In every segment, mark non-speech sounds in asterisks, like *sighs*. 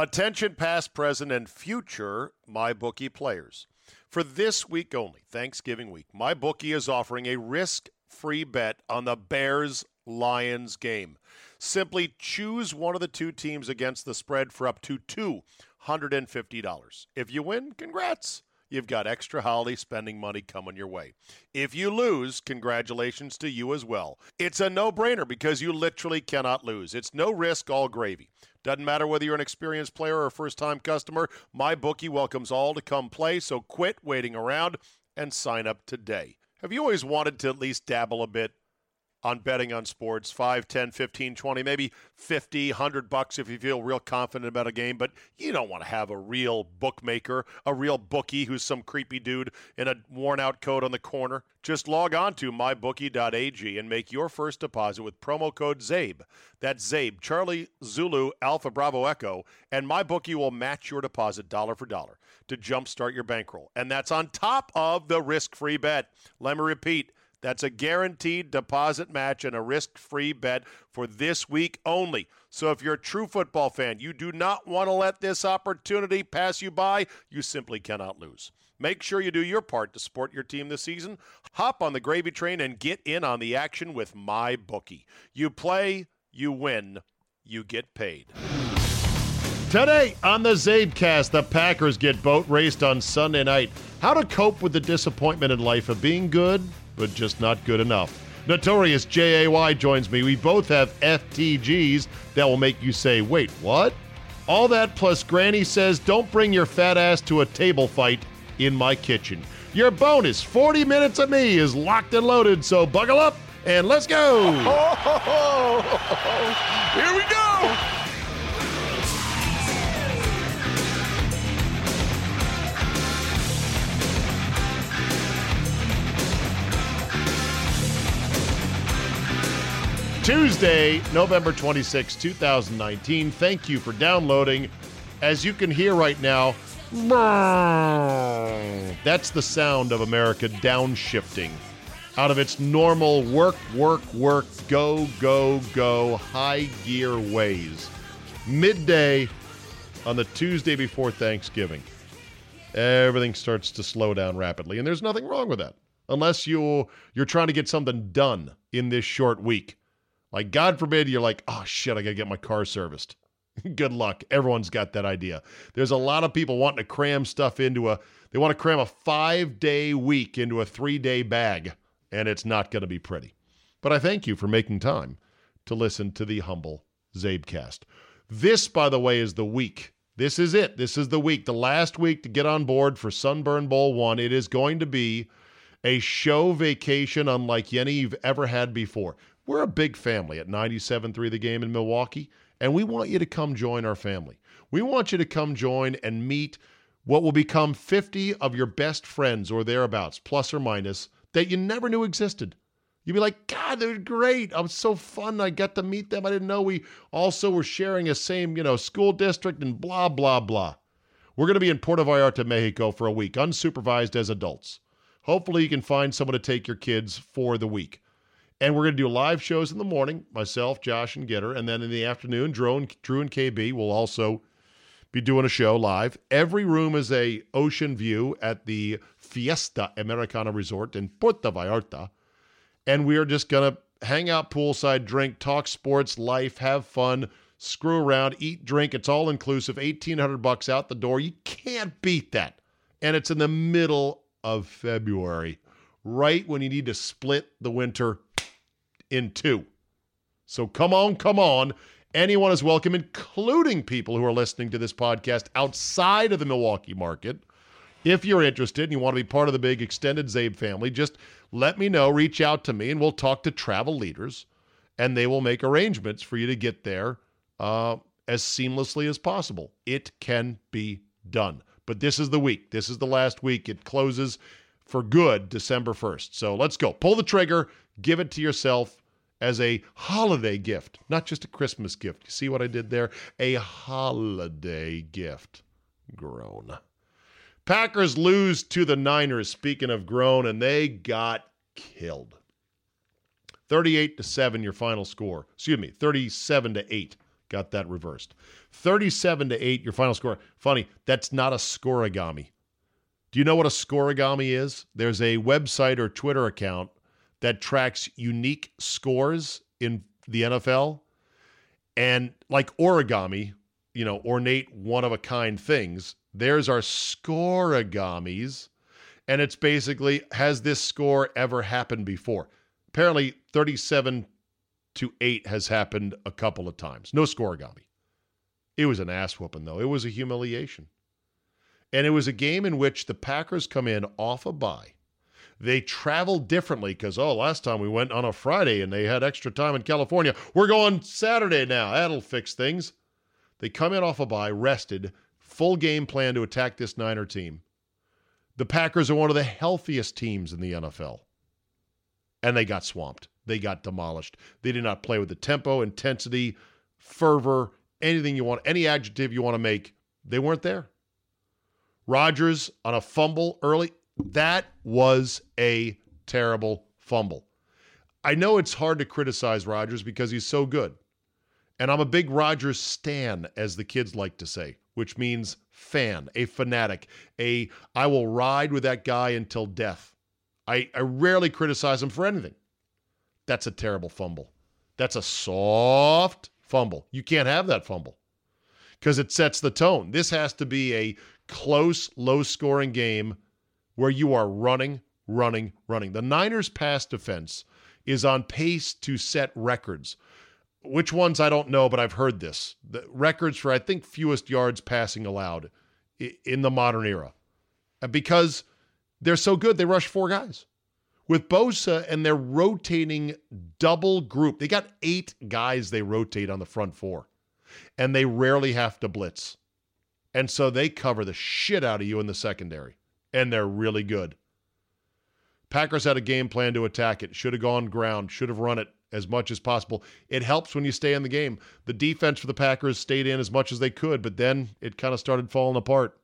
Attention past, present, and future MyBookie players. For this week only, Thanksgiving week, MyBookie is offering a risk free bet on the Bears Lions game. Simply choose one of the two teams against the spread for up to $250. If you win, congrats you've got extra holiday spending money coming your way. If you lose, congratulations to you as well. It's a no brainer because you literally cannot lose. It's no risk, all gravy. Doesn't matter whether you're an experienced player or a first time customer, my bookie welcomes all to come play, so quit waiting around and sign up today. Have you always wanted to at least dabble a bit? On betting on sports. 5 10 15 20 maybe 50 100 bucks if you feel real confident about a game but you don't want to have a real bookmaker a real bookie who's some creepy dude in a worn out coat on the corner. Just log on to mybookie.ag and make your first deposit with promo code Czabe. That's Czabe charlie zulu alpha bravo echo and mybookie will match your deposit dollar for dollar to jumpstart your bankroll. And that's on top of the risk-free bet. Let me repeat that's a guaranteed deposit match and a risk free bet for this week only. So if you're a true football fan, you do not want to let this opportunity pass you by. You simply cannot lose. Make sure you do your part to support your team this season. Hop on the gravy train and get in on the action with my bookie. You play, you win, you get paid. Today on the CzabeCast, the Packers get boat raced on Sunday night. How to cope with the disappointment in life of being good but just not good enough. Notorious JAY joins me. We both have FTGs that will make you say, wait, what? All that plus Granny says, don't bring your fat ass to a table fight in my kitchen. Your bonus 40 minutes of me is locked and loaded, so buckle up and let's go. *laughs* Here we go. Tuesday, November 26, 2019. Thank you for downloading. As you can hear right now, that's the sound of America downshifting out of its normal work, work, work, go, go, go, high gear ways. Midday on the Tuesday before Thanksgiving, everything starts to slow down rapidly, and there's nothing wrong with that, unless you you're trying to get something done in this short week. Like, God forbid you're like, oh shit, I got to get my car serviced. *laughs* Good luck. Everyone's got that idea. There's a lot of people wanting to cram stuff into a, they want to cram a five day week into a three day bag, and it's not going to be pretty. But I thank you for making time to listen to the humble CzabeCast. This, by the way, is the week. This is it. This is the week, the last week to get on board for Sunburn Bowl one. It is going to be a show vacation unlike any you've ever had before. We're a big family at 97.3 The Game in Milwaukee, and we want you to come join our family. We want you to come join and meet what will become 50 of your best friends or thereabouts, plus or minus, that you never knew existed. You'd be like, God, they're great. Was so fun. I got to meet them. I didn't know we also were sharing a same, you know, school district and blah, blah, blah. We're going to be in Puerto Vallarta, Mexico for a week, unsupervised as adults. Hopefully, you can find someone to take your kids for the week. And we're going to do live shows in the morning, myself, Josh, and Gitter. And then in the afternoon, Drew and, Drew and KB will also be doing a show live. Every room is a ocean view at the Fiesta Americana Resort in Puerto Vallarta. And we are just going to hang out poolside, drink, talk sports, life, have fun, screw around, eat, drink. It's all inclusive. 1800 bucks out the door. You can't beat that. And it's in the middle of February, right when you need to split the winter in two. So come on, come on. Anyone is welcome, including people who are listening to this podcast outside of the Milwaukee market. If you're interested and you want to be part of the big extended Czabe family, just let me know, reach out to me, and we'll talk to travel leaders, and they will make arrangements for you to get there uh, as seamlessly as possible. It can be done. But this is the week. This is the last week. It closes for good December 1st. So let's go. Pull the trigger, give it to yourself as a holiday gift, not just a Christmas gift. You see what I did there? A holiday gift. Groan. Packers lose to the Niners, speaking of groan, and they got killed. 38 to 7 your final score. Excuse me, 37 to 8 got that reversed. 37 to 8, your final score. Funny, that's not a scorigami. Do you know what a scorigami is? There's a website or Twitter account that tracks unique scores in the NFL. And like origami, you know, ornate one of a kind things, there's our scorigamis. And it's basically, has this score ever happened before? Apparently, 37 to 8 has happened a couple of times. No scorigami. It was an ass whooping, though. It was a humiliation. And it was a game in which the Packers come in off a bye. They travel differently because, oh, last time we went on a Friday and they had extra time in California. We're going Saturday now. That'll fix things. They come in off a bye, rested, full game plan to attack this Niner team. The Packers are one of the healthiest teams in the NFL. And they got swamped. They got demolished. They did not play with the tempo, intensity, fervor, anything you want, any adjective you want to make. They weren't there. Rodgers on a fumble early. That was a terrible fumble. I know it's hard to criticize Rodgers because he's so good. And I'm a big Rodgers stan, as the kids like to say, which means fan, a fanatic, a I will ride with that guy until death. I, I rarely criticize him for anything. That's a terrible fumble. That's a soft fumble. You can't have that fumble because it sets the tone. This has to be a close, low scoring game where you are running, running, running. The Niners' pass defense is on pace to set records. Which ones I don't know, but I've heard this. The records for I think fewest yards passing allowed in the modern era. Because they're so good, they rush four guys. With Bosa and their rotating double group, they got eight guys they rotate on the front four, and they rarely have to blitz. And so they cover the shit out of you in the secondary, and they're really good. Packers had a game plan to attack it, should have gone ground, should have run it as much as possible. It helps when you stay in the game. The defense for the Packers stayed in as much as they could, but then it kind of started falling apart.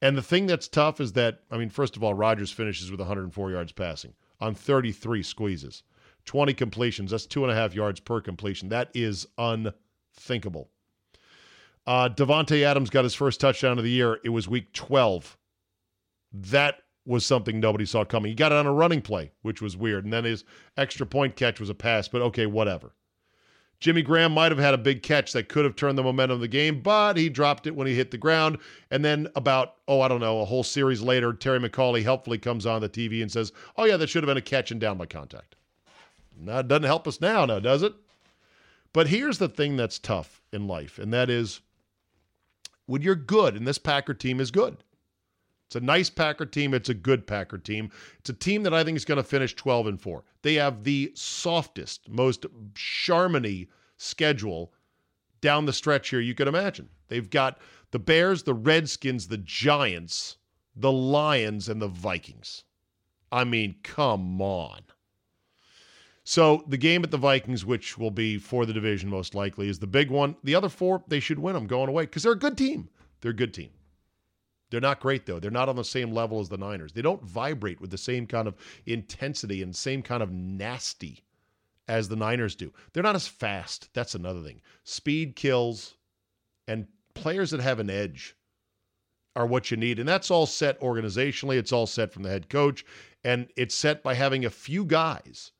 And the thing that's tough is that, I mean, first of all, Rodgers finishes with 104 yards passing on 33 squeezes, 20 completions. That's two and a half yards per completion. That is unthinkable. Uh, Davante Adams got his first touchdown of the year. It was week 12. That was something nobody saw coming. He got it on a running play, which was weird. And then his extra point catch was a pass, but okay, whatever. Jimmy Graham might have had a big catch that could have turned the momentum of the game, but he dropped it when he hit the ground. And then, about, oh, I don't know, a whole series later, Terry McAulay helpfully comes on the TV and says, oh, yeah, that should have been a catch and down by contact. Now, it doesn't help us now, now, does it? But here's the thing that's tough in life, and that is when you're good, and this Packer team is good. It's a nice Packer team. It's a good Packer team. It's a team that I think is going to finish 12 and 4. They have the softest, most Charmony schedule down the stretch here you could imagine. They've got the Bears, the Redskins, the Giants, the Lions, and the Vikings. I mean, come on. So the game at the Vikings, which will be for the division most likely, is the big one. The other four, they should win them going away because they're a good team. They're a good team. They're not great though. They're not on the same level as the Niners. They don't vibrate with the same kind of intensity and same kind of nasty as the Niners do. They're not as fast. That's another thing. Speed kills, and players that have an edge are what you need. And that's all set organizationally. It's all set from the head coach. And it's set by having a few guys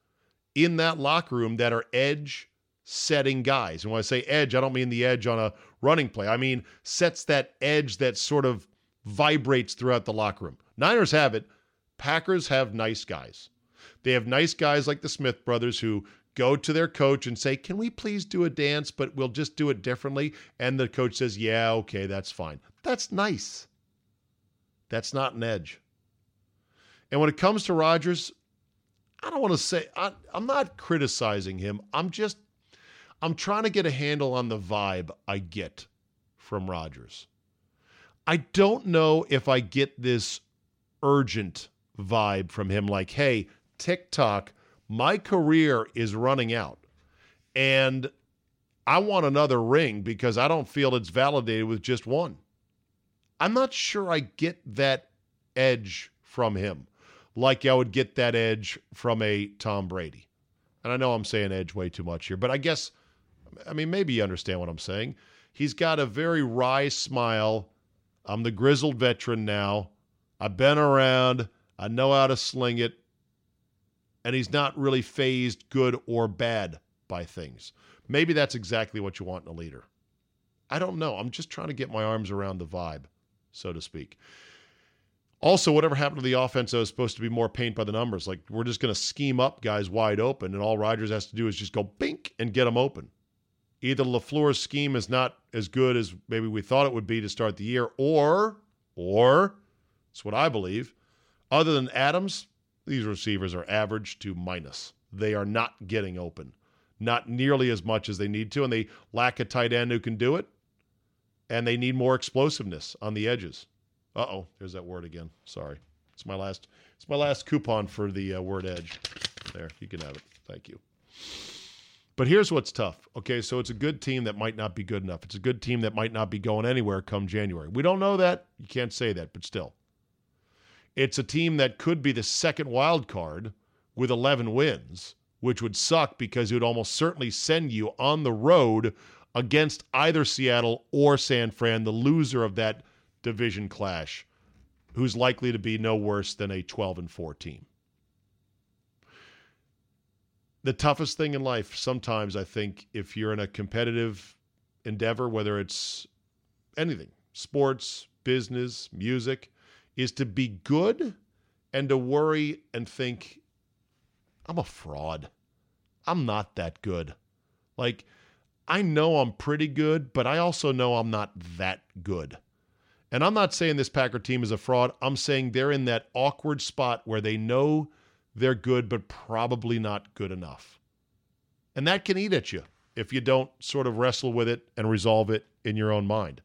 in that locker room that are edge setting guys. And when I say edge, I don't mean the edge on a running play. I mean sets that edge that sort of vibrates throughout the locker room. Niners have it. Packers have nice guys. They have nice guys like the Smith brothers who go to their coach and say, Can we please do a dance, but we'll just do it differently? And the coach says, Yeah, okay, that's fine. That's nice. That's not an edge. And when it comes to Rodgers, I don't want to say I, I'm not criticizing him. I'm just I'm trying to get a handle on the vibe I get from Rodgers. I don't know if I get this urgent vibe from him like, hey, TikTok, my career is running out. And I want another ring because I don't feel it's validated with just one. I'm not sure I get that edge from him like I would get that edge from a Tom Brady. And I know I'm saying edge way too much here, but I guess I mean, maybe you understand what I'm saying. He's got a very wry smile. I'm the grizzled veteran now. I've been around. I know how to sling it. And he's not really phased, good or bad, by things. Maybe that's exactly what you want in a leader. I don't know. I'm just trying to get my arms around the vibe, so to speak. Also, whatever happened to the offense that was supposed to be more paint by the numbers. Like, we're just going to scheme up guys wide open, and all Rodgers has to do is just go bink and get them open. Either LaFleur's scheme is not as good as maybe we thought it would be to start the year, or, or, it's what I believe, other than Adams, these receivers are average to minus. They are not getting open, not nearly as much as they need to, and they lack a tight end who can do it, and they need more explosiveness on the edges. Uh oh, there's that word again. Sorry, it's my last. It's my last coupon for the uh, word edge. There, you can have it. Thank you. But here's what's tough. Okay, so it's a good team that might not be good enough. It's a good team that might not be going anywhere come January. We don't know that. You can't say that, but still. It's a team that could be the second wild card with 11 wins, which would suck because it would almost certainly send you on the road against either Seattle or San Fran, the loser of that division clash, who's likely to be no worse than a 12 and 4 team. The toughest thing in life, sometimes I think, if you're in a competitive endeavor, whether it's anything, sports, business, music, is to be good and to worry and think, I'm a fraud. I'm not that good. Like, I know I'm pretty good, but I also know I'm not that good. And I'm not saying this Packer team is a fraud. I'm saying they're in that awkward spot where they know they're good, but probably not good enough. And that can eat at you if you don't sort of wrestle with it and resolve it in your own mind.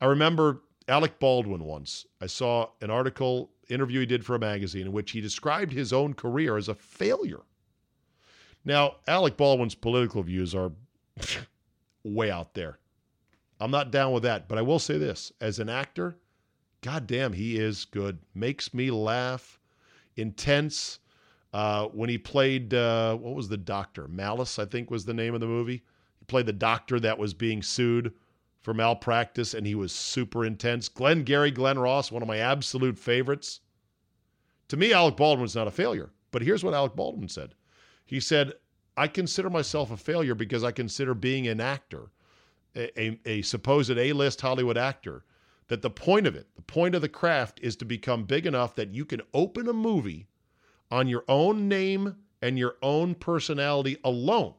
I remember Alec Baldwin once. I saw an article, interview he did for a magazine in which he described his own career as a failure. Now, Alec Baldwin's political views are *laughs* way out there. I'm not down with that, but I will say this as an actor, goddamn, he is good. Makes me laugh. Intense. Uh, when he played, uh, what was the doctor? Malice, I think was the name of the movie. He played the doctor that was being sued for malpractice, and he was super intense. Glenn Gary, Glen Ross, one of my absolute favorites. To me, Alec Baldwin's not a failure, but here's what Alec Baldwin said. He said, I consider myself a failure because I consider being an actor a, a supposed A-list Hollywood actor that the point of it, the point of the craft is to become big enough that you can open a movie on your own name and your own personality alone,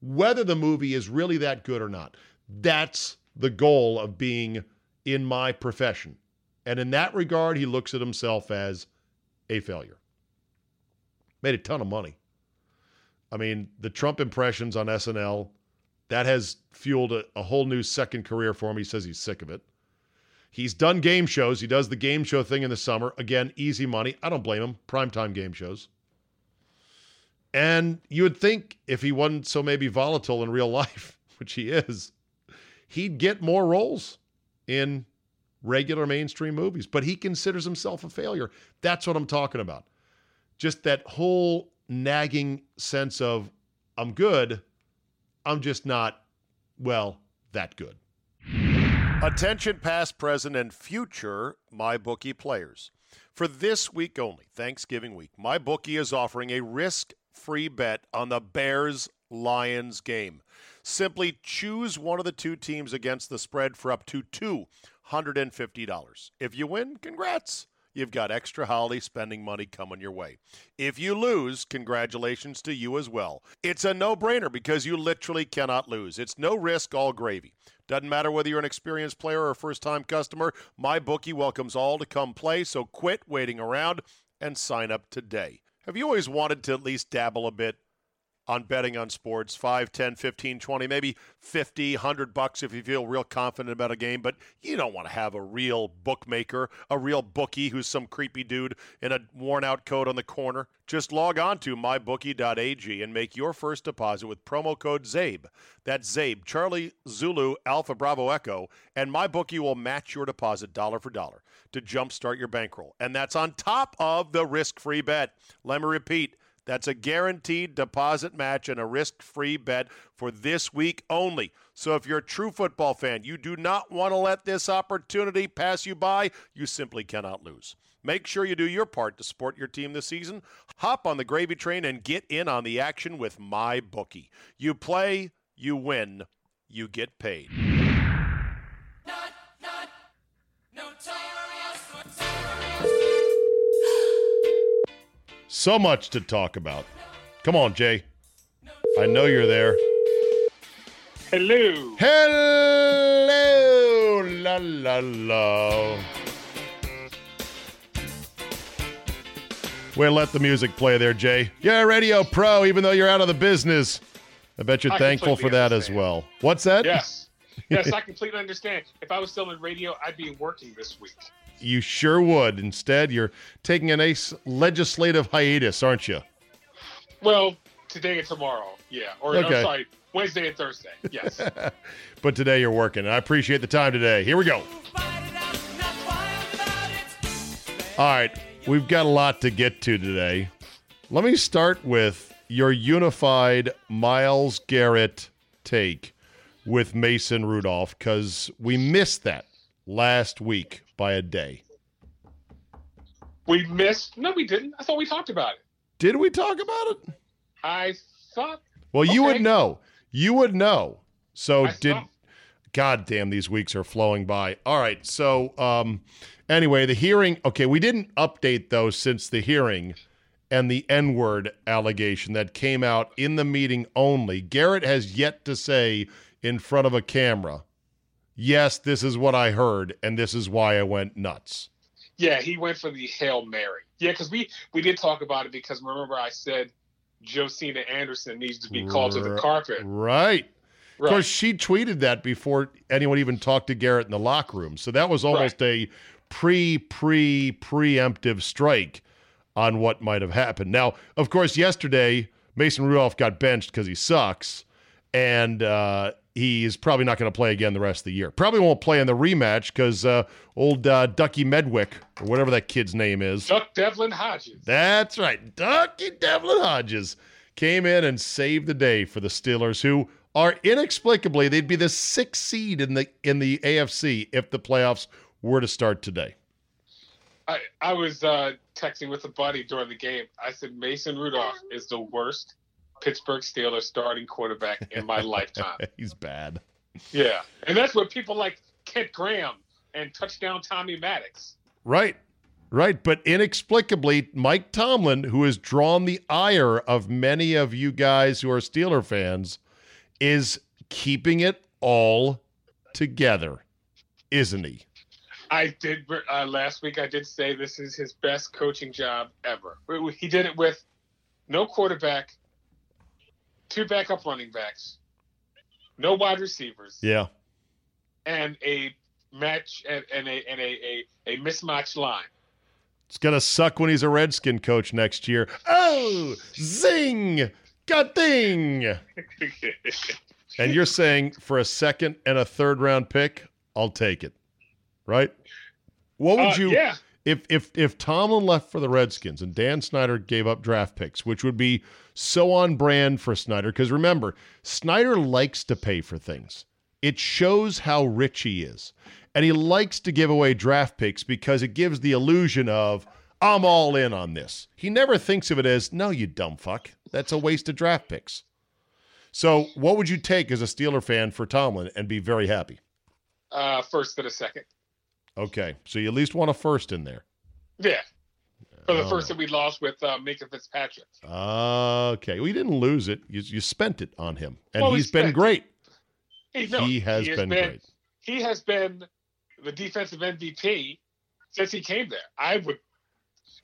whether the movie is really that good or not. That's the goal of being in my profession. And in that regard, he looks at himself as a failure. Made a ton of money. I mean, the Trump impressions on SNL that has fueled a, a whole new second career for him. He says he's sick of it. He's done game shows. He does the game show thing in the summer. Again, easy money. I don't blame him. Primetime game shows. And you would think if he wasn't so maybe volatile in real *laughs* life, which he is, he'd get more roles in regular mainstream movies. But he considers himself a failure. That's what I'm talking about. Just that whole nagging sense of, I'm good, I'm just not, well, that good. Attention, past, present, and future MyBookie players. For this week only, Thanksgiving week, MyBookie is offering a risk free bet on the Bears Lions game. Simply choose one of the two teams against the spread for up to $250. If you win, congrats you've got extra holiday spending money coming your way. If you lose, congratulations to you as well. It's a no brainer because you literally cannot lose. It's no risk, all gravy. Doesn't matter whether you're an experienced player or a first time customer, my bookie welcomes all to come play, so quit waiting around and sign up today. Have you always wanted to at least dabble a bit? On betting on sports. 5 10 15 20 maybe 50 100 bucks if you feel real confident about a game. But you don't want to have a real bookmaker a real bookie who's some creepy dude in a worn out coat on the corner. Just log on to mybookie.ag and make your first deposit with promo code Czabe. That's Czabe charlie zulu alpha bravo echo and mybookie will match your deposit dollar for dollar to jumpstart your bankroll. And that's on top of the risk-free bet. Let me repeat That's a guaranteed deposit match and a risk free bet for this week only. So if you're a true football fan, you do not want to let this opportunity pass you by. You simply cannot lose. Make sure you do your part to support your team this season. Hop on the gravy train and get in on the action with my bookie. You play, you win, you get paid. So much to talk about. Come on, Jay. I know you're there. Hello. Hello. La la la. We'll let the music play there, Jay. You're a radio pro, even though you're out of the business. I bet you're I thankful for that as well. What's that? Yes. Yes, I *laughs* completely understand. If I was still in radio, I'd be working this week. You sure would. Instead, you're taking a nice legislative hiatus, aren't you? Well, today and tomorrow. Yeah. Or, Okay. I'm sorry, Wednesday and Thursday. Yes. *laughs* But today you're working. I appreciate the time today. Here we go. All right, we've got a lot to get to today. Let me start with your unified Myles Garrett take with Mason Rudolph because we missed that last week by a day. we missed. No, we didn't. I thought we talked about it. Did we talk about it? I thought. Well, you would know. You would know. So I did thought- God damn these weeks are flowing by. All right. So um anyway, the hearing okay, we didn't update those since the hearing and the N-word allegation that came out in the meeting only. Garrett has yet to say in front of a camera, "Yes, this is what I heard and this is why I went nuts." Yeah, he went for the Hail Mary. Yeah, because we, we did talk about it because remember I said Josina Anderson needs to be called to the carpet. Right. Of course, she tweeted that before anyone even talked to Garrett in the locker room. So that was almost a pre, pre, preemptive strike on what might have happened. Now, of course, yesterday, Mason Rudolph got benched because he sucks. And uh, he's probably not going to play again the rest of the year. Probably won't play in the rematch because uh, old uh, Ducky Medwick, or whatever that kid's name is. Duck Devlin Hodges. That's right. Ducky Devlin Hodges came in and saved the day for the Steelers, who are inexplicably they'd be the sixth seed in the in the AFC if the playoffs were to start today. I, I was uh, texting with a buddy during the game. I said Mason Rudolph is the worst Pittsburgh Steelers starting quarterback in my lifetime. *laughs* He's bad. Yeah, and that's what people like Kent Graham and touchdown Tommy Maddox. Right. Right. But inexplicably, Mike Tomlin, who has drawn the ire of many of you guys who are Steeler fans, is keeping it all together, isn't he? I did uh, last week. I did say this is his best coaching job ever. He did it with no quarterback, two backup running backs, no wide receivers, Yeah. and a match and, and a and a, a, a mismatched line. It's gonna suck when he's a Redskin coach next year. Oh, zing, got ding. *laughs* And you're saying for a second and a third round pick, I'll take it, right? What would Uh, you yeah, if if if Tomlin left for the Redskins and Dan Snyder gave up draft picks, which would be so on brand for Snyder? Because remember, Snyder likes to pay for things. It shows how rich he is, and he likes to give away draft picks because it gives the illusion of I'm all in on this. He never thinks of it as no, you dumb fuck. That's a waste of draft picks. So, what would you take as a Steeler fan for Tomlin and be very happy? uh, first and a second. Okay, so you at least want a first in there. Yeah, for the Oh. first that we lost with uh, Minkah Fitzpatrick. Okay. Well, didn't lose it. You, you spent it on him. And Well, we he's been great. He, no, he has been, great. He has been the defensive MVP since he came there. I would,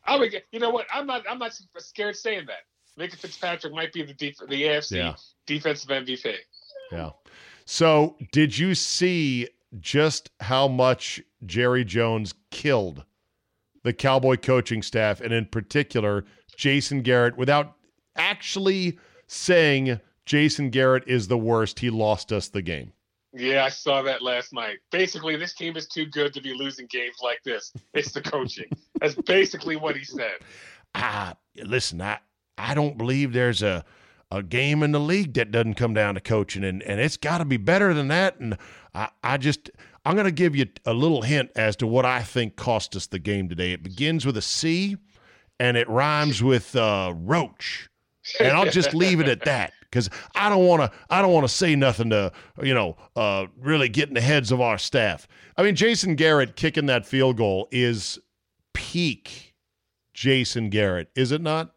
I would. You know what? I'm not. I'm not scared saying that. Minkah Fitzpatrick might be the def- the AFC Yeah. defensive MVP. Yeah. So, did you see just how much Jerry Jones killed the Cowboy coaching staff and in particular Jason Garrett without actually saying Jason Garrett is the worst, he lost us the game. Yeah, I saw that last night. Basically, this team is too good to be losing games like this. It's the coaching. That's basically what he said. *laughs* Ah, listen, I I don't believe there's a a game in the league that doesn't come down to coaching, and, and it's got to be better than that. And I, I just, I'm going to give you a little hint as to what I think cost us the game today. It begins with a C, and it rhymes with uh, roach, and I'll just leave it at that because I don't want to, I don't want to say nothing to, you know, uh, really get in the heads of our staff. I mean, Jason Garrett kicking that field goal is peak Jason Garrett, is it not?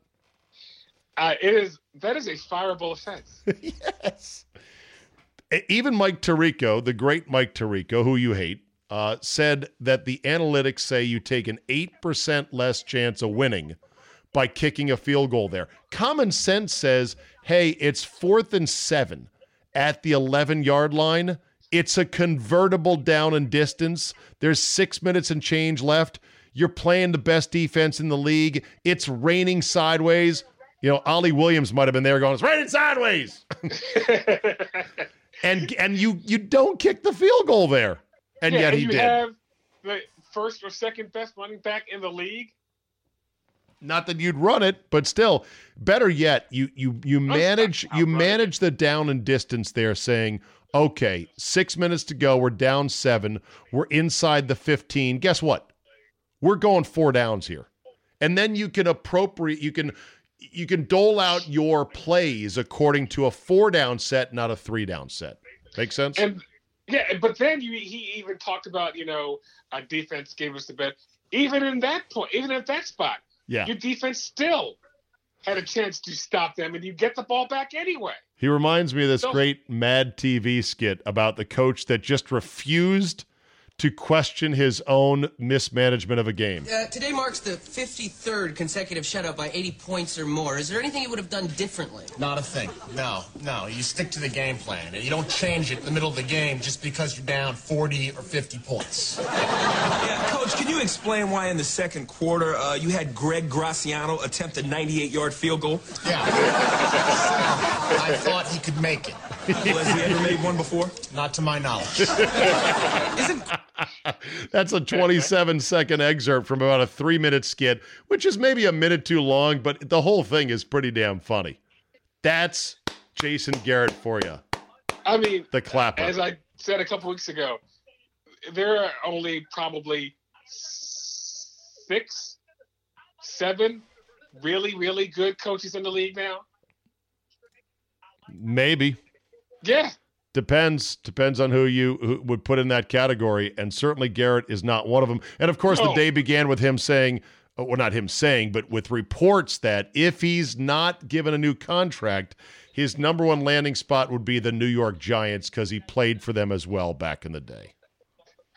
Uh, it is that is a fireable offense. *laughs* yes. Even Mike Tirico, the great Mike Tirico, who you hate, uh, said that the analytics say you take an 8% less chance of winning by kicking a field goal there. Common sense says, hey, it's fourth and seven at the 11 yard line. It's a convertible down and distance. There's six minutes and change left. You're playing the best defense in the league. It's raining sideways. You know, Ollie Williams might have been there going, "It's raining sideways," *laughs* and and you you don't kick the field goal there, and yeah, yet and he you did. have the first or second best running back in the league. Not that you'd run it, but still, better yet, you you you manage you manage the down and distance there, saying, "Okay, six minutes to go. We're down seven. We're inside the fifteen. Guess what? We're going four downs here, and then you can appropriate. You can you can dole out your plays according to a four down set, not a three down set. Make sense? And yeah, but then you, he even talked about you know our defense gave us the bet. Even in that point, even at that spot, yeah. your defense still had a chance to stop them, and you get the ball back anyway. He reminds me of this So- great Mad TV skit about the coach that just refused to question his own mismanagement of a game. Uh, today marks the 53rd consecutive shutout by 80 points or more. Is there anything you would have done differently? Not a thing. No, no. You stick to the game plan. and You don't change it in the middle of the game just because you're down 40 or 50 points. Yeah, Coach, can you explain why in the second quarter uh, you had Greg Graciano attempt a 98-yard field goal? Yeah. *laughs* I thought he could make it. Has he ever made one before? Not to my knowledge. Isn't *laughs* That's a 27 second excerpt from about a three minute skit, which is maybe a minute too long, but the whole thing is pretty damn funny. That's Jason Garrett for you, I mean, the clapper. as I said a couple weeks ago, there are only probably six, seven really, really good coaches in the league now. Maybe. Yeah, Depends. Depends on who you who would put in that category, and certainly Garrett is not one of them. And of course, the day began with him saying, uh, well, not him saying, but with reports that if he's not given a new contract, his number one landing spot would be the New York Giants because he played for them as well back in the day.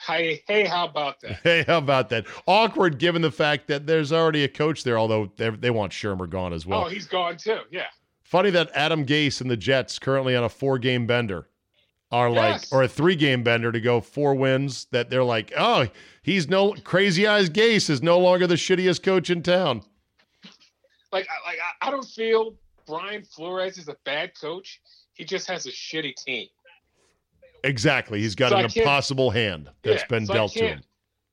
hey, hey, how about that? Hey, how about that? Awkward given the fact that there's already a coach there, although they they want Shurmur gone as well. oh, he's gone too. Yeah, Funny that Adam Gase and the Jets currently on a four game bender are like, Yes. or a three game bender to go four wins. That they're like, oh, he's no crazy eyes. Gase is no longer the shittiest coach in town. like, like I- I don't feel Brian Flores is a bad coach. He just has a shitty team. Exactly, he's got So an impossible hand that's Yeah, been so dealt to him.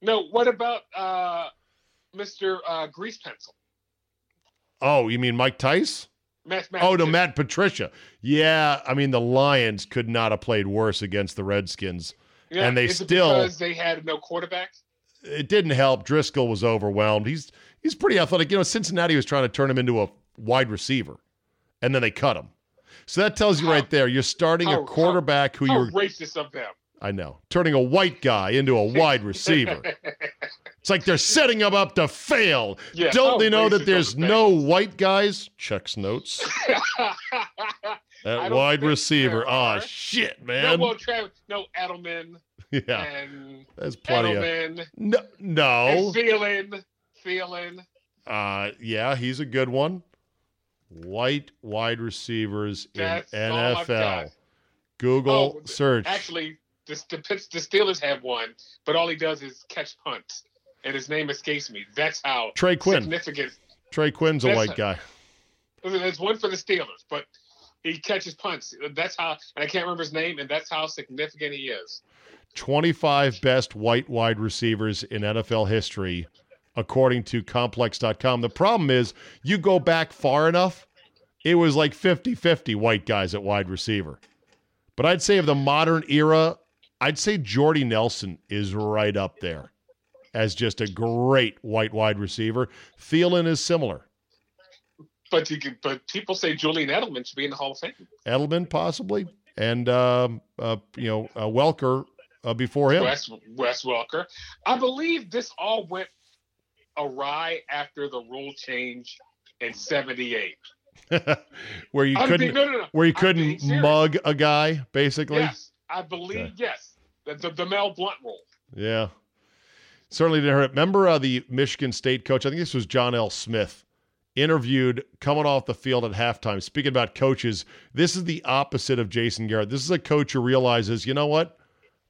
No, what about uh, Mr. Uh, Grease Pencil? Oh, you mean Mike Tice? Matt, Matt Oh no, Patricia. Matt Patricia. Yeah, I mean the Lions could not have played worse against the Redskins. Yeah, and they still- because they had no quarterback. it didn't help. Driskel was overwhelmed. He's he's pretty athletic. You know, Cincinnati was trying to turn him into a wide receiver, and then they cut him. So that tells you How- right there. You're starting how- a quarterback who How you're racist of them. I know turning a white guy into a wide *laughs* receiver. It's like they're setting him up to fail. Yeah, Don't how they know that there's the no white guys? Checks notes. *laughs* That wide receiver. there Oh shit, no, man. well, Travis, no, Edelman *laughs* yeah, and there's plenty of Edelman no. and No. Thielen, Thielen. Uh, yeah, he's a good one. White wide receivers in That's all NFL. Google Oh, search. Actually, the, the, the Steelers have one, but all he does is catch punts, and his name escapes me. That's how Trey Quinn. significant. Trey Quinn's a white guy. There's one for the Steelers, but he catches punts. That's how, and I can't remember his name, and that's how significant he is. 25 best white wide receivers in NFL history. according to complex.com. The problem is you go back far enough, it was like 50 50 white guys at wide receiver. But I'd say of the modern era, I'd say Jordy Nelson is right up there as just a great white wide receiver. Thielen is similar. But you can, but people say Julian Edelman should be in the Hall of Fame. Edelman possibly, and um, uh, you know uh, Welker uh, before him. Wes Wes Welker. I believe this all went awry after the rule change in '78. *laughs* where you I'm couldn't, being- no, no, no. where you couldn't mug a guy, basically. Yes, I believe Okay. yes. The, the, the Mel Blount rule. Yeah. Certainly didn't hurt. Remember uh, the Michigan State coach? I think this was John L. Smith, interviewed coming off the field at halftime. Speaking about coaches, this is the opposite of Jason Garrett. This is a coach who realizes, you know what?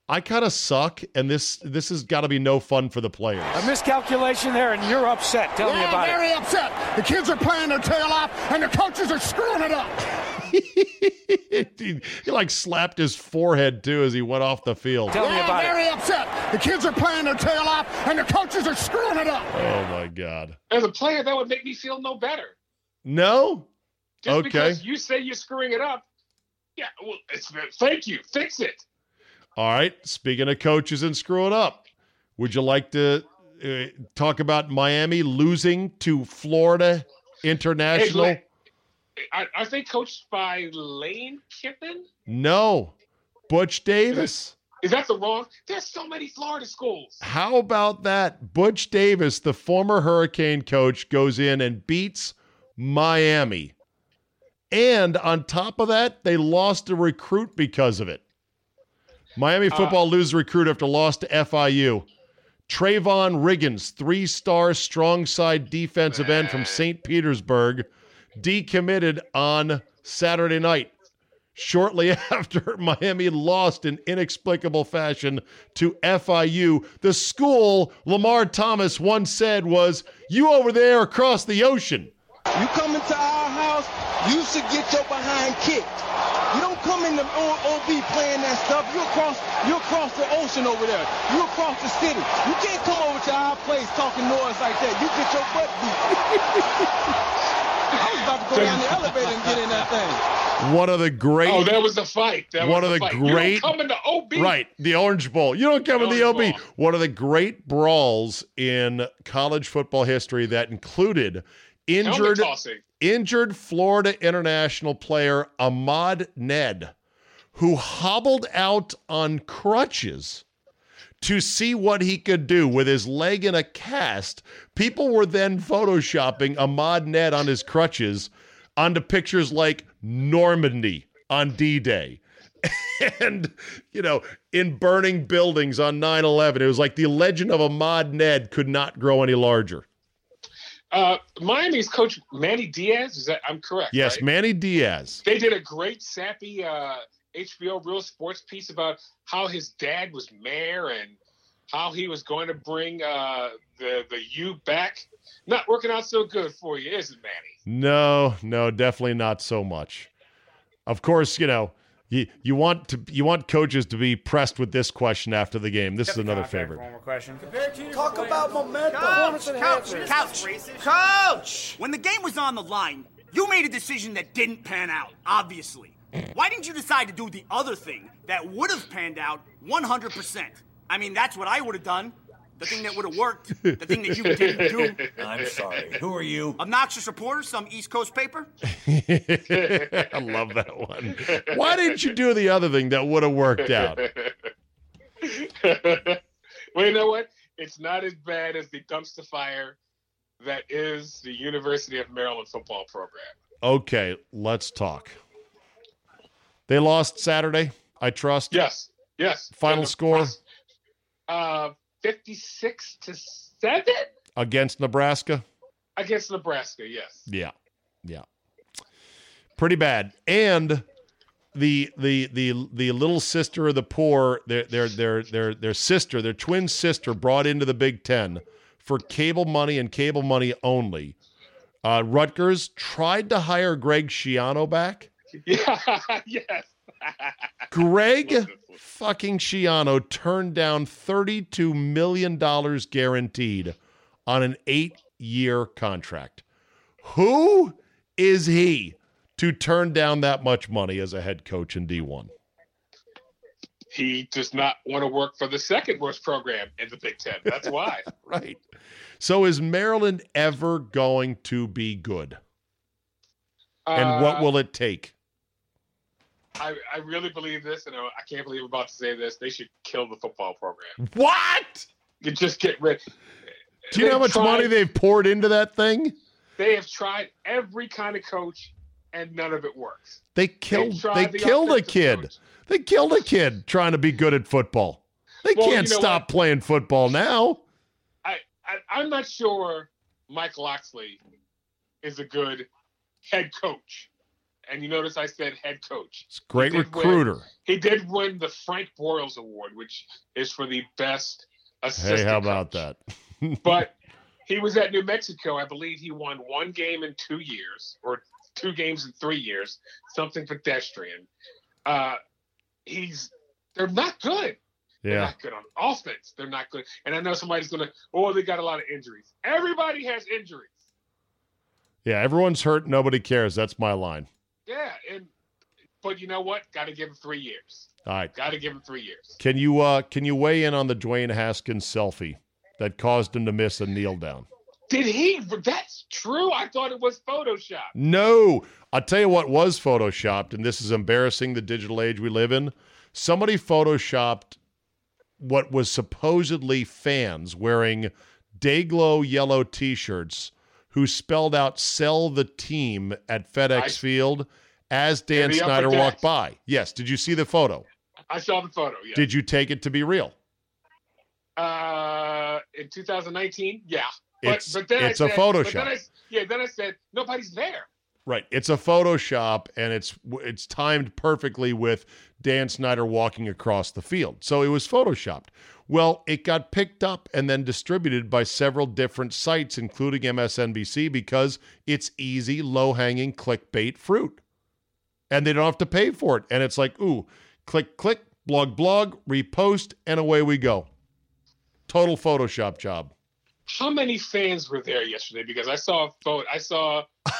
I kind of suck, and this this has got to be no fun for the players. A miscalculation there, and you're upset. Tell me Yeah, about it. very upset. The kids are playing their tail off, and the coaches are screwing it up. *laughs* he, he, like slapped his forehead too as he went off the field. Tell me Yeah, about it. very upset. The kids are playing their tail off, and the coaches are screwing it up. Oh my God! As a player, that would make me feel no better. No, Just Okay. because you say you're screwing it up. Yeah, well, it's, thank you. Fix it. All right. Speaking of coaches and screwing up, would you like to uh, talk about Miami losing to Florida International? Hey, I, I think coached by Lane Kiffin. no. Butch Davis. Is that the wrong? There's so many Florida schools. How about that? Butch Davis, the former Hurricane coach, goes in and beats Miami. And on top of that, they lost a recruit because of it. Miami uh, football loses recruit after loss to FIU. Trayvon Riggins, three star strong side defensive end from St. Petersburg, decommitted on Saturday night. Shortly *laughs* after Miami lost in inexplicable fashion to FIU, the school Lamar Thomas once said was, You over there across the ocean. You come into our house, you should get your behind kicked. You don't come in the OB playing that stuff. You across, you across the ocean over there. You across the city. You can't come over to our place talking noise like that. You get your butt beat. *laughs* I was about to go down the elevator and get in that thing. One of the great Oh, that was the fight. That One was of the fight. great- You don't come into OB. Right, the Orange Bowl. You don't come in the OB. Orange Bowl. One of the great brawls in college football history that included injured injured Florida international player Ahmad Ned, who hobbled out on crutches to see what he could do with his leg in a cast. People were then photoshopping Ahmad Ned on his crutches onto pictures like Normandy on D Day. *laughs* And, you know, in burning buildings on 9 11, it was like the legend of Ahmad Ned could not grow any larger. Uh, Miami's coach Manny Diaz. Is that I'm correct? Yes, right? Manny Diaz. They did a great sappy uh, HBO Real Sports piece about how his dad was mayor and how he was going to bring uh, the the U back. Not working out so good for you, is it, Manny? No, no, definitely not so much. Of course, you know, you, you want to you want coaches to be pressed with this question after the game. This is another favorite. One more question. Talk about momentum. Performance Coach, coach, coach! When the game was on the line, you made a decision that didn't pan out, obviously. Why didn't you decide to do the other thing that would have panned out 100%? I mean, that's what I would have done. The thing that would have worked. The thing that you didn't do. *laughs* I'm sorry. Who are you? Obnoxious reporter, some East Coast paper? *laughs* I love that one. Why didn't you do the other thing that would have worked out? *laughs* well, you know what? It's not as bad as the dumpster fire that is the University of Maryland football program. Okay, let's talk. They lost Saturday, I trust. Yes, yes. Final score? Uh, fifty-six to seven Against Nebraska. against Nebraska. Yes. Yeah. Yeah. Pretty bad. And the the the the little sister of the poor, their their their their their sister, their twin sister brought into the Big 10 for cable money and cable money only. Uh, Rutgers tried to hire Greg Schiano back. *laughs* Yes. *laughs* Greg fucking Schiano turned down $32 million guaranteed on an eight year contract. Who is he to turn down that much money as a head coach in D1? He does not want to work for the second worst program in the Big Ten. That's *laughs* why. right. So is Maryland ever going to be good? And what Uh, will it take? I, I really believe this, and I I can't believe I'm about to say this. They should kill the football program. What? You just get rid. Do you know how much They've money they've poured into that thing? They have tried every kind of coach, and none of it works. They killed they the killed a kid. coach. They killed a kid trying to be good at football. They Well, can't you know stop what? playing football now. I, I I'm not sure Mike Locksley is a good head coach. And you notice I said head coach. It's great He did win- recruiter. He did win the Frank Broyles Award, which is for the best assistant. Hey, how about coach. that? *laughs* But he was at New Mexico. I believe he won one game in two years, or two games in three years, something pedestrian. Uh, he's they're not good. They're not good on offense. They're not good. And I know somebody's gonna, oh, they got a lot of injuries. Everybody has injuries. Yeah, everyone's hurt, nobody cares. That's my line. Yeah, and but you know what? Got to give him three years. All right. Got to give him three years. Can you uh can you weigh in on the Dwayne Haskins selfie that caused him to miss a kneel down? Did he? That's true. I thought it was photoshopped. No. I'll tell you what was photoshopped, and this is embarrassing the digital age we live in. Somebody photoshopped what was supposedly fans wearing Dayglow yellow t-shirts who spelled out sell the team at FedEx I- Field as Dan In the upper Snyder walked by. Yes. Did you see the photo? I saw the photo. Yeah. Did you take it to be real? uh, in 2019, yeah. But, It's- but then it's I a said, Photoshop. But then I, yeah, then I said nobody's there. Right. It's a Photoshop and it's it's timed perfectly with Dan Snyder walking across the field. So it was Photoshopped. Well, it got picked up and then distributed by several different sites, including MSNBC, because it's easy, low hanging clickbait fruit. And they don't have to pay for it. And it's like, ooh, click, click, blog, blog, repost, and away we go. Total Photoshop job. How many fans were there yesterday? Because I saw a photo. I saw *laughs*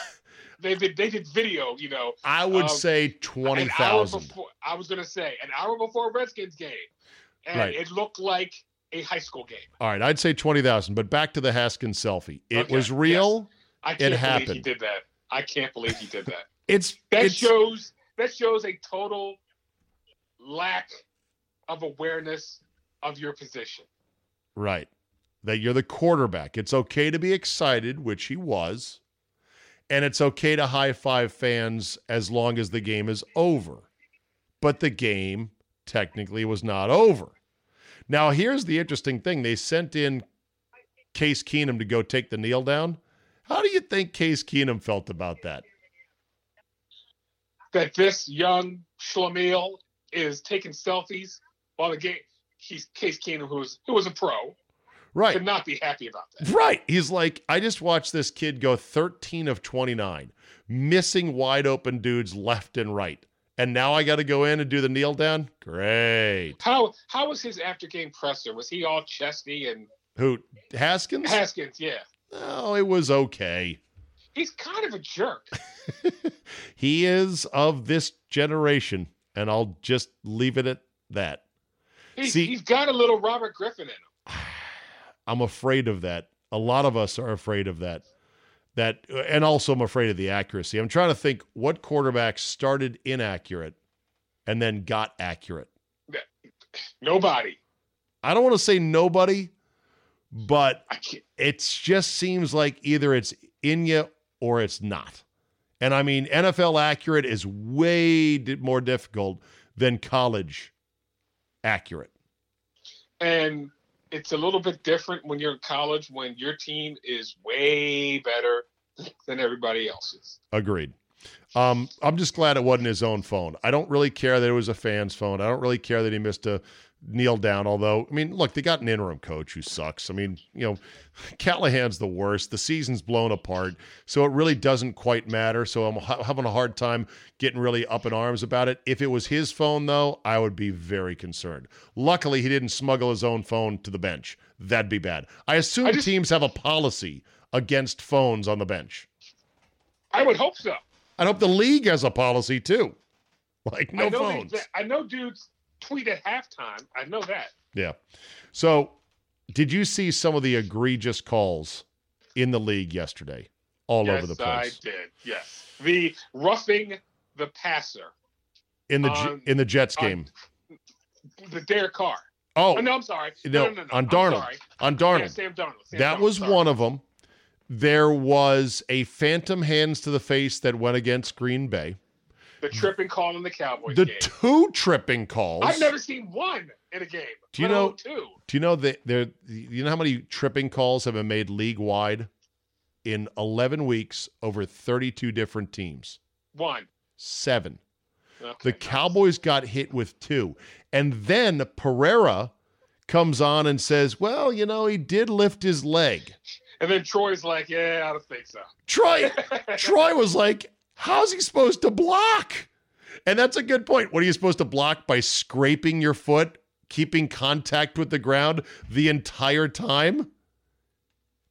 they did they did video. You know, I would um, say hour 20,000. I was gonna say an hour before Redskins game, and Right. it looked like a high school game. All right, I'd say 20,000, but back to the Haskins selfie. It Okay, was real. I It can't believe he did that. I can't believe he did that. *laughs* It's That it's, shows that shows a total lack of awareness of your position. right. That you're the quarterback. It's okay to be excited, which he was, and it's okay to high five fans as long as the game is over. But the game technically was not over. Now, here's the interesting thing. They sent in Case Keenum to go take the kneel down. How do you think Case Keenum felt about that? That this young Schlemiel is taking selfies while the game. He's Case Keenum, who's who was a pro, Right. could not be happy about that. Right. He's like, I just watched this kid go 13 of 29, missing wide open dudes left and right. And now I got to go in and do the kneel down? Great. How how was his after game presser? Was he all chesty and Who? Haskins? Haskins? Yeah, oh, it was okay. he's kind of a jerk. *laughs* He is of this generation, and I'll just leave it at that. He's, See- he's got a little Robert Griffin in him. *sighs* I'm afraid of that. A lot of us are afraid of that. That uh, and also I'm afraid of the accuracy. I'm trying to think what quarterback started inaccurate and then got accurate. Nobody. I don't want to say nobody, but it just seems like either it's in you or it's not. And I mean, NFL accurate is way more difficult than college accurate. And it's a little bit different when you're in college when your team is way better than everybody else's. Agreed. Um, I'm just glad it wasn't his own phone. I don't really care that it was a fan's phone. I don't really care that he missed a kneel down. Although, I mean, look, they got an interim coach who sucks. I mean, you know, *laughs* Callahan's the worst. The season's blown apart, so it really doesn't quite matter. So I'm ha- having a hard time getting really up in arms about it. If it was his phone, though, I would be very concerned. Luckily, he didn't smuggle his own phone to the bench. That'd be bad. I assume I just- teams have a policy against phones on the bench. I would hope so. I hope the league has a policy too. Like no I phones. they- I know dudes tweet at halftime. I know that. Yeah. So, did you see some of the egregious calls in the league yesterday, all yes, over the place? I did. Yes, the roughing the passer, In the on- in the Jets game. the Derek Carr. Oh, uh, no, I'm sorry. no, No, no, no, on Darnold. On Darnold. Yeah, Sam Darnold. Sam that Darnold, was sorry. one of them. There was a phantom hands to the face that went against Green Bay. The tripping call in the Cowboys The game. two tripping calls. I've never seen one in a game. Do you know? two? Do you know that there? You know how many tripping calls have been made league wide in 11 weeks over 32 different teams? One. Seven. Okay. The Cowboys got hit with two, and then Pereira comes on and says, "Well, you know, he did lift his leg." And then Troy's like, "Yeah, I don't think so." Troy, *laughs* Troy was like, "How's he supposed to block?" And that's a good point. What are you supposed to block by scraping your foot, keeping contact with the ground the entire time?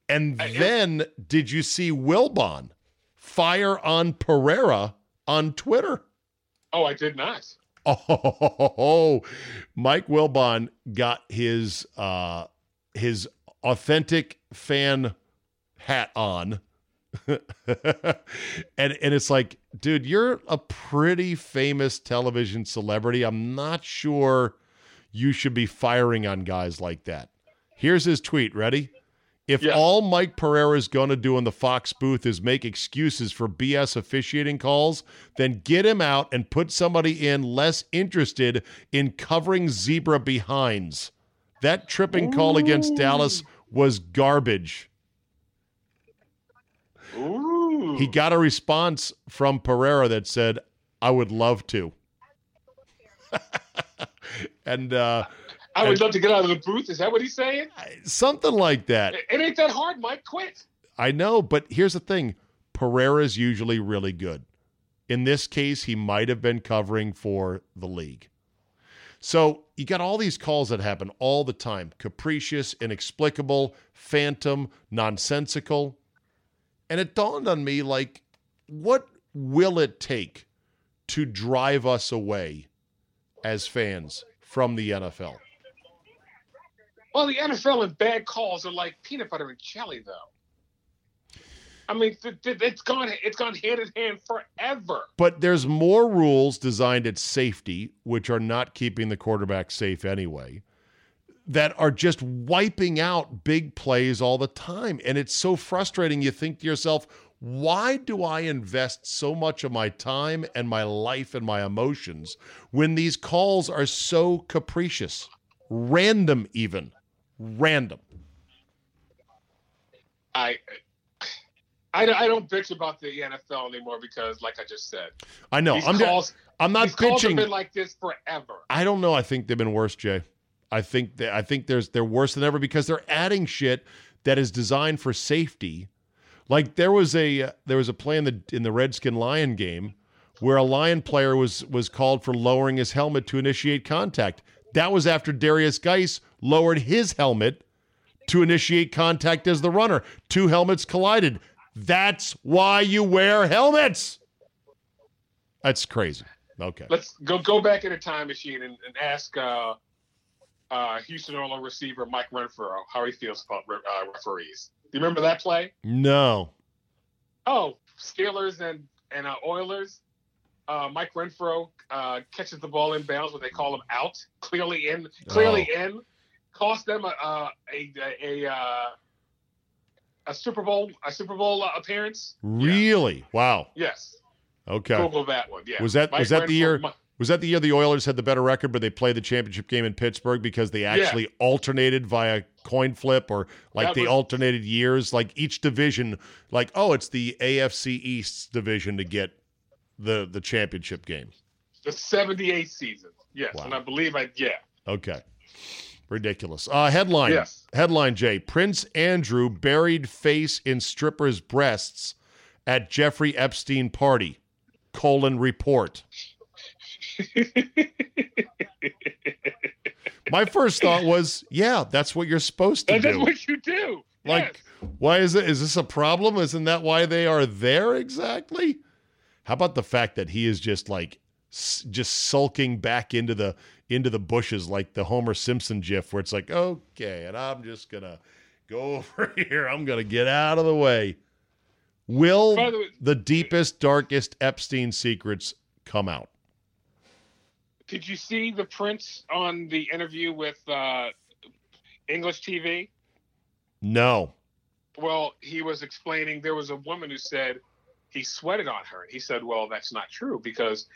And then did you see Wilbon fire on Pereira on Twitter? Oh, I did not. *laughs* Oh, Mike Wilbon got his uh his authentic fan hat on. *laughs* and and it's like, dude, you're a pretty famous television celebrity. I'm not sure you should be firing on guys like that. Here's his tweet, ready? If Yeah. all Mike Pereira is going to do in the Fox booth is make excuses for BS officiating calls, then get him out and put somebody in less interested in covering zebra behinds. That tripping call against Dallas was garbage. Ooh. He got a response from Pereira that said, I would love to. *laughs* and uh, I would and- love to get out of the booth. Is that what he's saying? something like that. It, it ain't that hard, Mike. Quit. I know, but here's the thing Pereira's usually really good. In this case, he might have been covering for the league. So you got all these calls that happen all the time capricious, inexplicable, phantom, nonsensical. And it dawned on me like, what will it take to drive us away as fans from the NFL? Well, the NFL and bad calls are like peanut butter and jelly, though. I mean, th- th- it's gone. It's gone hand in hand forever. But there's more rules designed at safety, which are not keeping the quarterback safe anyway, that are just wiping out big plays all the time. And it's so frustrating. You think to yourself, why do I invest so much of my time and my life and my emotions when these calls are so capricious, random, even random? I, I, I don't bitch about the NFL anymore because, like I just said, I know. these I'm, calls, I'm not these calls have been like this forever. I don't know. I think they've been worse, Jay. I think that I think there's they're worse than ever because they're adding shit that is designed for safety. Like there was a there was a play in the in the Redskin Lion game where a Lion player was was called for lowering his helmet to initiate contact. That was after Derrius Guice lowered his helmet to initiate contact as the runner. Two helmets collided. That's why you wear helmets. That's crazy. Okay. Let's go go back in a time machine and, and ask uh, uh, Houston Oilers receiver Mike Renfro how he feels about re- uh, referees. Do you remember that play? No. Oh, Steelers and and uh, Oilers. Uh, Mike Renfro uh, catches the ball in bounds, when they call him out, clearly in, clearly in, cost them a a a, a, uh, a Super Bowl a Super Bowl uh, appearance. Really? Wow. Yes, Okay. Google that one. Yeah, Was that Mike was that the Renfro- year? Was that the year the Oilers had the better record, but they played the championship game in Pittsburgh because they actually alternated via coin flip or like That they was- alternated years? Like each division, like oh, it's the AFC East division to get the the championship game. the '78 season. Yes, Wow. and I believe I yeah. Okay. Ridiculous. Uh, headline. Yes. Headline, Jay. Prince Andrew buried face in stripper's breasts at Jeffrey Epstein party. Colon report. *laughs* My first thought was, yeah, that's what you're supposed to That's do. That's what you do. Like, why is it? Is this a problem? Isn't that why they are there exactly? How about the fact that he is just like, s- just sulking back into the into the bushes like the Homer Simpson gif, where it's like, okay, and I'm just gonna go *laughs* over here. I'm gonna get out of the way. Will the way- the deepest, darkest Epstein secrets come out? Did you see the Prince on the interview with uh, English TV? No. Well, he was explaining there was a woman who said he sweated on her. He said, "Well, that's not true because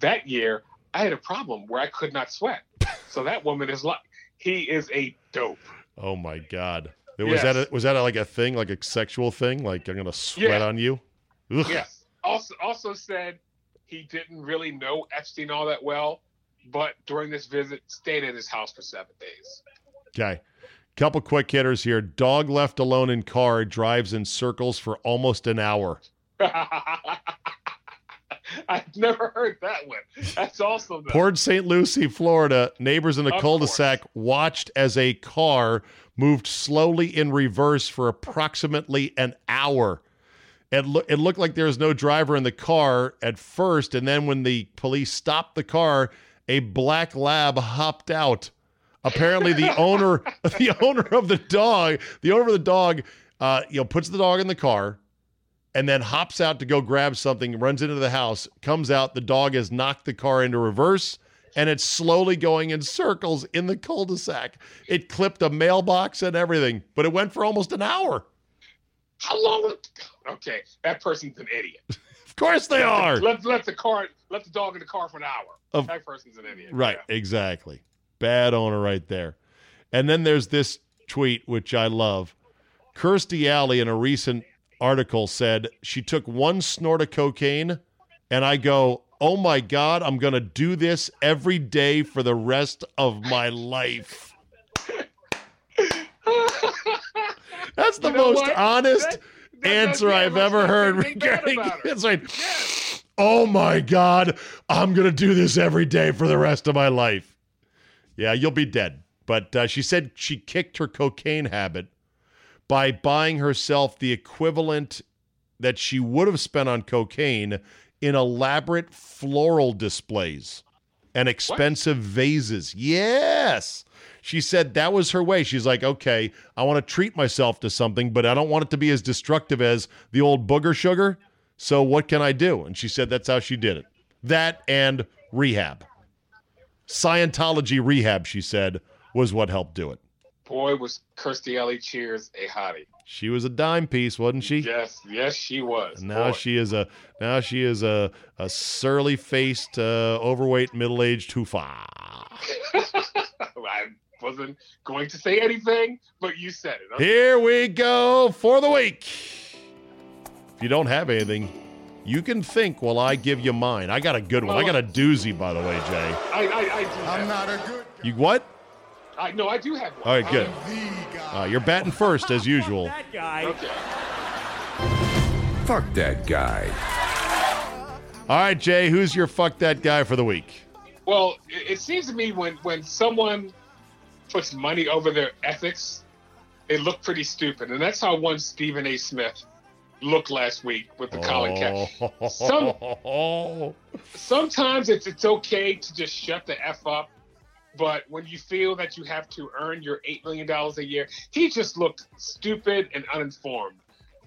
that year I had a problem where I could not sweat." So that woman is like he is a dope. Oh my God. Was Yes. that a, was that a, like a thing, like a sexual thing? Like I'm gonna sweat Yeah. on you? Ugh. Yes. Also, also said he didn't really know Epstein all that well, but during this visit, stayed at his house for seven days. Okay. Couple quick hitters here. Dog left alone in car drives in circles for almost an hour. *laughs* I've never heard that one. That's awesome. Though. Port St. Lucie, Florida, neighbors in a Of cul-de-sac watched as a car moved slowly in reverse for approximately an hour. It, loo- it looked like there was no driver in the car at first, and then when the police stopped the car, a black lab hopped out. Apparently, the owner, *laughs* the owner of the dog, the owner of the dog, uh, you know, puts the dog in the car, and then hops out to go grab something, runs into the house, comes out. The dog has knocked the car into reverse, and it's slowly going in circles in the cul de sac. It clipped a mailbox and everything, but it went for almost an hour. How long? Okay, that person's an idiot. Of course they are. Let let the car let the dog in the car for an hour. Of- that person's an idiot. Right, exactly. Bad owner right there. And then there's this tweet, which I love. Kirstie Alley, in a recent article, said she took one snort of cocaine, and I go, oh my God, I'm going to do this every day for the rest of my life. *laughs* That's the You know most what? honest that answer I've ever heard *laughs* regarding her. it's like oh my god i'm gonna do this every day for the rest of my life. Yeah you'll be dead. But uh, she said she kicked her cocaine habit by buying herself the equivalent that she would have spent on cocaine in elaborate floral displays and expensive vases. Yes. She said that was her way. She's like, okay, I want to treat myself to something, but I don't want it to be as destructive as the old booger sugar. So what can I do? And she said that's how she did it. That and rehab. Scientology rehab, she said, was what helped do it. Boy, was Kirstie Alley Cheers a hottie. She was a dime piece, wasn't she? Yes, yes, she was. And now Boy. she is a now she is a a surly faced, uh, overweight, middle aged hoofa. *laughs* I wasn't going to say anything, but you said it. Okay. Here we go for the week. If you don't have anything, you can think while I give you mine. I got a good one. I got a doozy, by the way, Jay. I, I, I do. I'm not a good You what? I no, I do have one. All right, good. the guy. Uh, you're batting first as *laughs* usual. that guy. Okay. Fuck that guy. All right, Jay, who's your fuck that guy for the week? Well, it, it seems to me when when someone puts money over their ethics, they look pretty stupid, and that's how one Stephen A. Smith looked last week with the Colin Kaepernick. Some, Sometimes it's it's okay to just shut the f up, but when you feel that you have to earn your eight million dollars a year, he just looked stupid and uninformed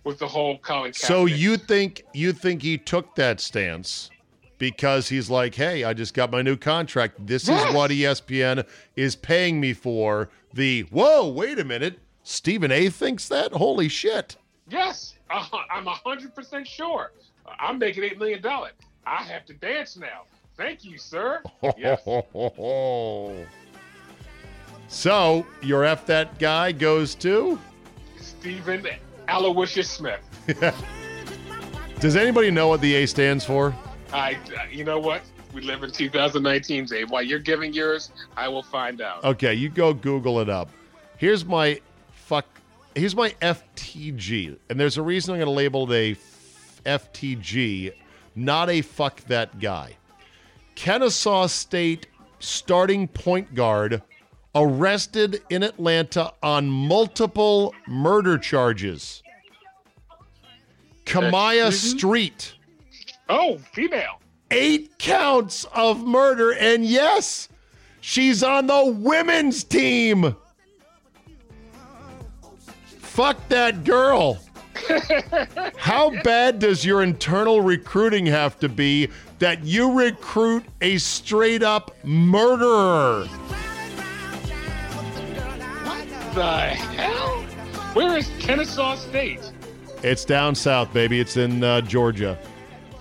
with the whole Colin Kaepernick. so you think you think he took that stance because he's like, hey, I just got my new contract. This Yes. is what ESPN is paying me for. The whoa, wait a minute. Stephen A. thinks that. Holy shit. Yes, uh, I'm hundred percent sure. I'm making eight million dollars. I have to dance now. Thank you, sir. Yes. *laughs* so your F that guy goes to. Stephen Aloysius Smith. *laughs* Does anybody know what the A stands for? I, uh, you know what? We live in 2019, Czabe. While you're giving yours, I will find out. Okay, you go Google it up. Here's my fuck. Here's my FTG, and there's a reason I'm going to label it a FTG, not a fuck that guy. Kennesaw State starting point guard arrested in Atlanta on multiple murder charges. Kamaya Mhm. Street, Oh, female. eight counts of murder, and yes, she's on the women's team. Fuck that girl. *laughs* How bad does your internal recruiting have to be that you recruit a straight up murderer? What The hell? Where is Kennesaw State? It's down south, baby. It's in uh, Georgia.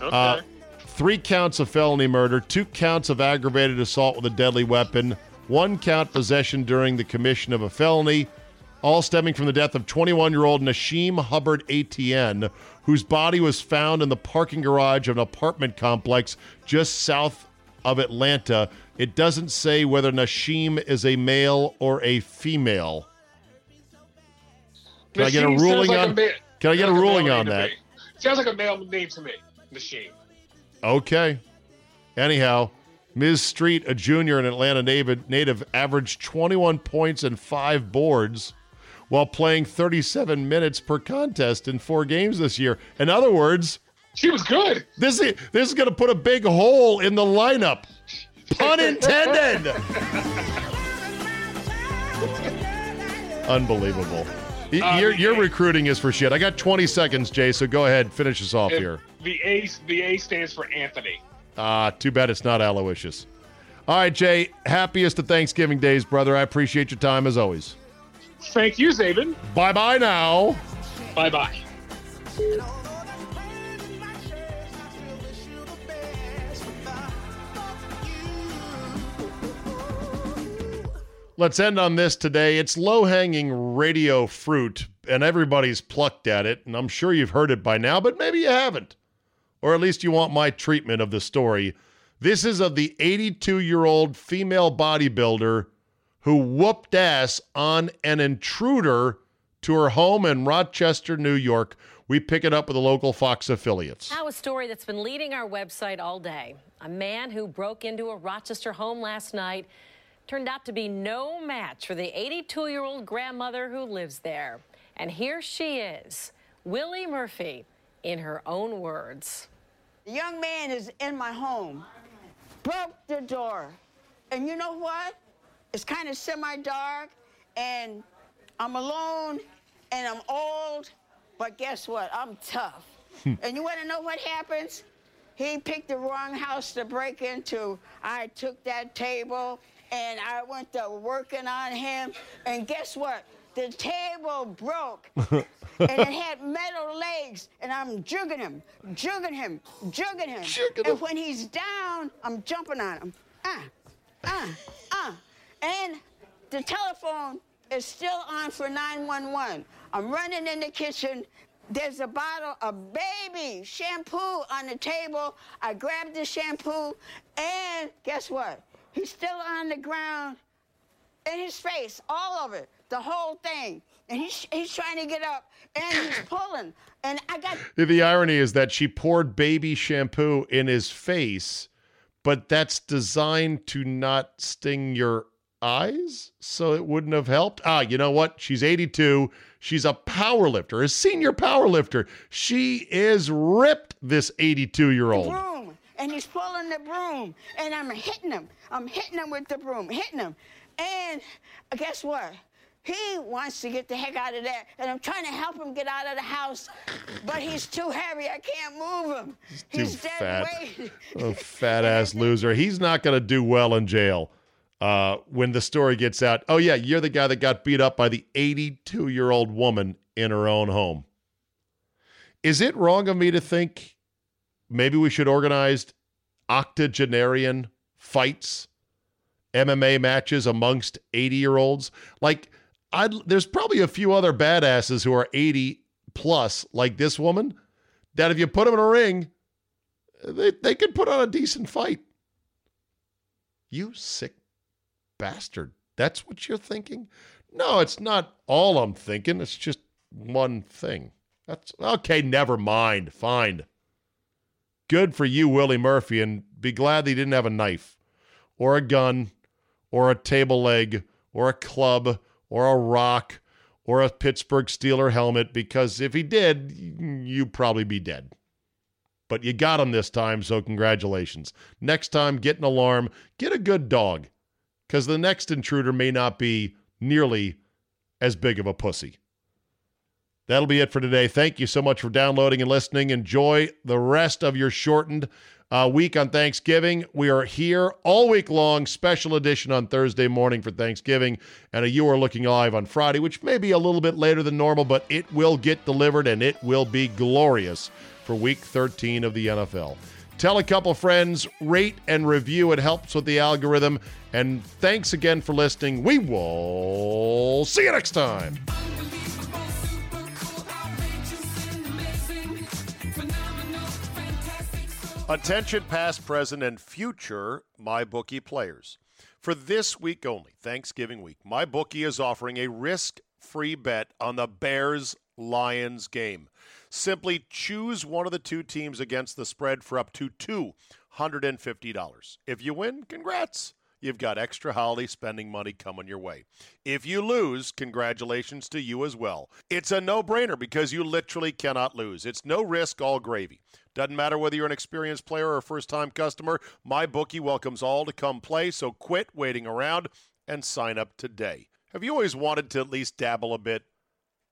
Okay. Uh, three counts of felony murder, two counts of aggravated assault with a deadly weapon, one count possession during the commission of a felony, all stemming from the death of 21 year old Nashim Hubbard ATN, whose body was found in the parking garage of an apartment complex just south of Atlanta. It doesn't say whether Nashim is a male or a female. Can I get a ruling like on? ma- Can I get a like ruling male on that? Sounds like a male name to me. Nashim. Okay. Anyhow, Ms. Street, a junior and Atlanta native, native, averaged 21 points and five boards while playing 37 minutes per contest in four games this year. In other words, she was good. This is this is going to put a big hole in the lineup. Pun *laughs* intended. Unbelievable. Uh, your, your recruiting is for shit. I got 20 seconds, Jay, so go ahead, finish us off here. The A, the A stands for Anthony. Ah, too bad it's not Aloysius. All right, Jay, happiest of Thanksgiving days, brother. I appreciate your time as always. Thank you, Zabin. Bye bye now. Bye bye. Let's end on this today. It's low hanging radio fruit, and everybody's plucked at it, and I'm sure you've heard it by now, but maybe you haven't. Or at least you want my treatment of the story. This is of the 82 year old female bodybuilder who whooped ass on an intruder to her home in Rochester, New York. We pick it up with the local Fox affiliates. Now, a story that's been leading our website all day. A man who broke into a Rochester home last night turned out to be no match for the 82 year old grandmother who lives there. And here she is, Willie Murphy, in her own words. The young man is in my home, broke the door. And you know what? It's kind of semi dark, and I'm alone, and I'm old, but guess what? I'm tough. and you want to know what happens? He picked the wrong house to break into. I took that table and I went to working on him, and guess what? The table broke *laughs* and it had metal legs, and I'm jugging him, jugging him, jugging him. and when he's down, I'm jumping on him. Ah, ah, ah. And the telephone is still on for 911. I'm running in the kitchen. There's a bottle of baby shampoo on the table. I grabbed the shampoo, and guess what? He's still on the ground in his face, all of it, the whole thing. And he's, he's trying to get up, and he's *coughs* pulling. And I got The irony is that she poured baby shampoo in his face, but that's designed to not sting your eyes, so it wouldn't have helped. Ah, you know what? She's 82. She's a power lifter, a senior power lifter. She is ripped, this 82 year old. broom, and he's pulling the broom, and I'm hitting him. I'm hitting him with the broom, hitting him. And guess what? He wants to get the heck out of there, and I'm trying to help him get out of the house, but he's too heavy. I can't move him. Too He's dead fat. weight. A fat ass loser. He's not going to do well in jail uh, when the story gets out. Oh, yeah, you're the guy that got beat up by the 82 year old woman in her own home. Is it wrong of me to think maybe we should organize octogenarian fights, MMA matches amongst 80 year olds? Like, I'd, there's probably a few other badasses who are 80 plus, like this woman, that if you put them in a ring, they, they could put on a decent fight. You sick bastard. That's what you're thinking? No, it's not all I'm thinking. It's just one thing. That's okay, never mind. Fine. Good for you, Willie Murphy, and be glad that he didn't have a knife or a gun or a table leg or a club or a rock or a Pittsburgh Steeler helmet because if he did, you'd probably be dead. But you got him this time, so congratulations. Next time, get an alarm, get a good dog because the next intruder may not be nearly as big of a pussy. That'll be it for today. Thank you so much for downloading and listening. Enjoy the rest of your shortened uh, week on Thanksgiving. We are here all week long, special edition on Thursday morning for Thanksgiving, and a You Are Looking Live on Friday, which may be a little bit later than normal, but it will get delivered and it will be glorious for week 13 of the NFL. Tell a couple friends, rate and review. It helps with the algorithm. And thanks again for listening. We will see you next time. Attention past, present, and future MyBookie players. For this week only, Thanksgiving week, MyBookie is offering a risk free bet on the Bears Lions game. Simply choose one of the two teams against the spread for up to $250. If you win, congrats you've got extra holiday spending money coming your way. If you lose, congratulations to you as well. It's a no brainer because you literally cannot lose. It's no risk, all gravy. Doesn't matter whether you're an experienced player or a first time customer, my bookie welcomes all to come play, so quit waiting around and sign up today. Have you always wanted to at least dabble a bit?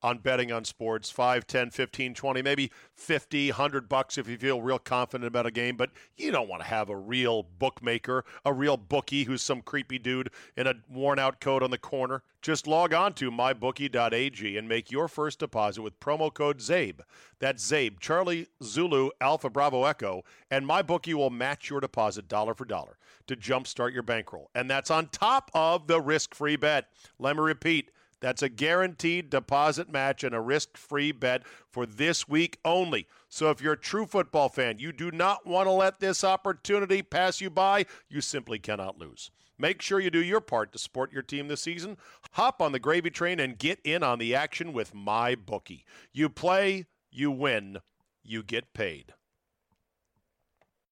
On betting on sports. 5 10 15 20 maybe 50 100 bucks if you feel real confident about a game. But you don't want to have a real bookmaker a real bookie who's some creepy dude in a worn out coat on the corner. Just log on to mybookie.ag and make your first deposit with promo code czabe. That's czabe charlie zulu alpha bravo echo and mybookie will match your deposit dollar for dollar to jumpstart your bankroll. And that's on top of the risk-free bet. Let me repeat that's a guaranteed deposit match and a risk free bet for this week only. So if you're a true football fan, you do not want to let this opportunity pass you by. You simply cannot lose. Make sure you do your part to support your team this season. Hop on the gravy train and get in on the action with my bookie. You play, you win, you get paid.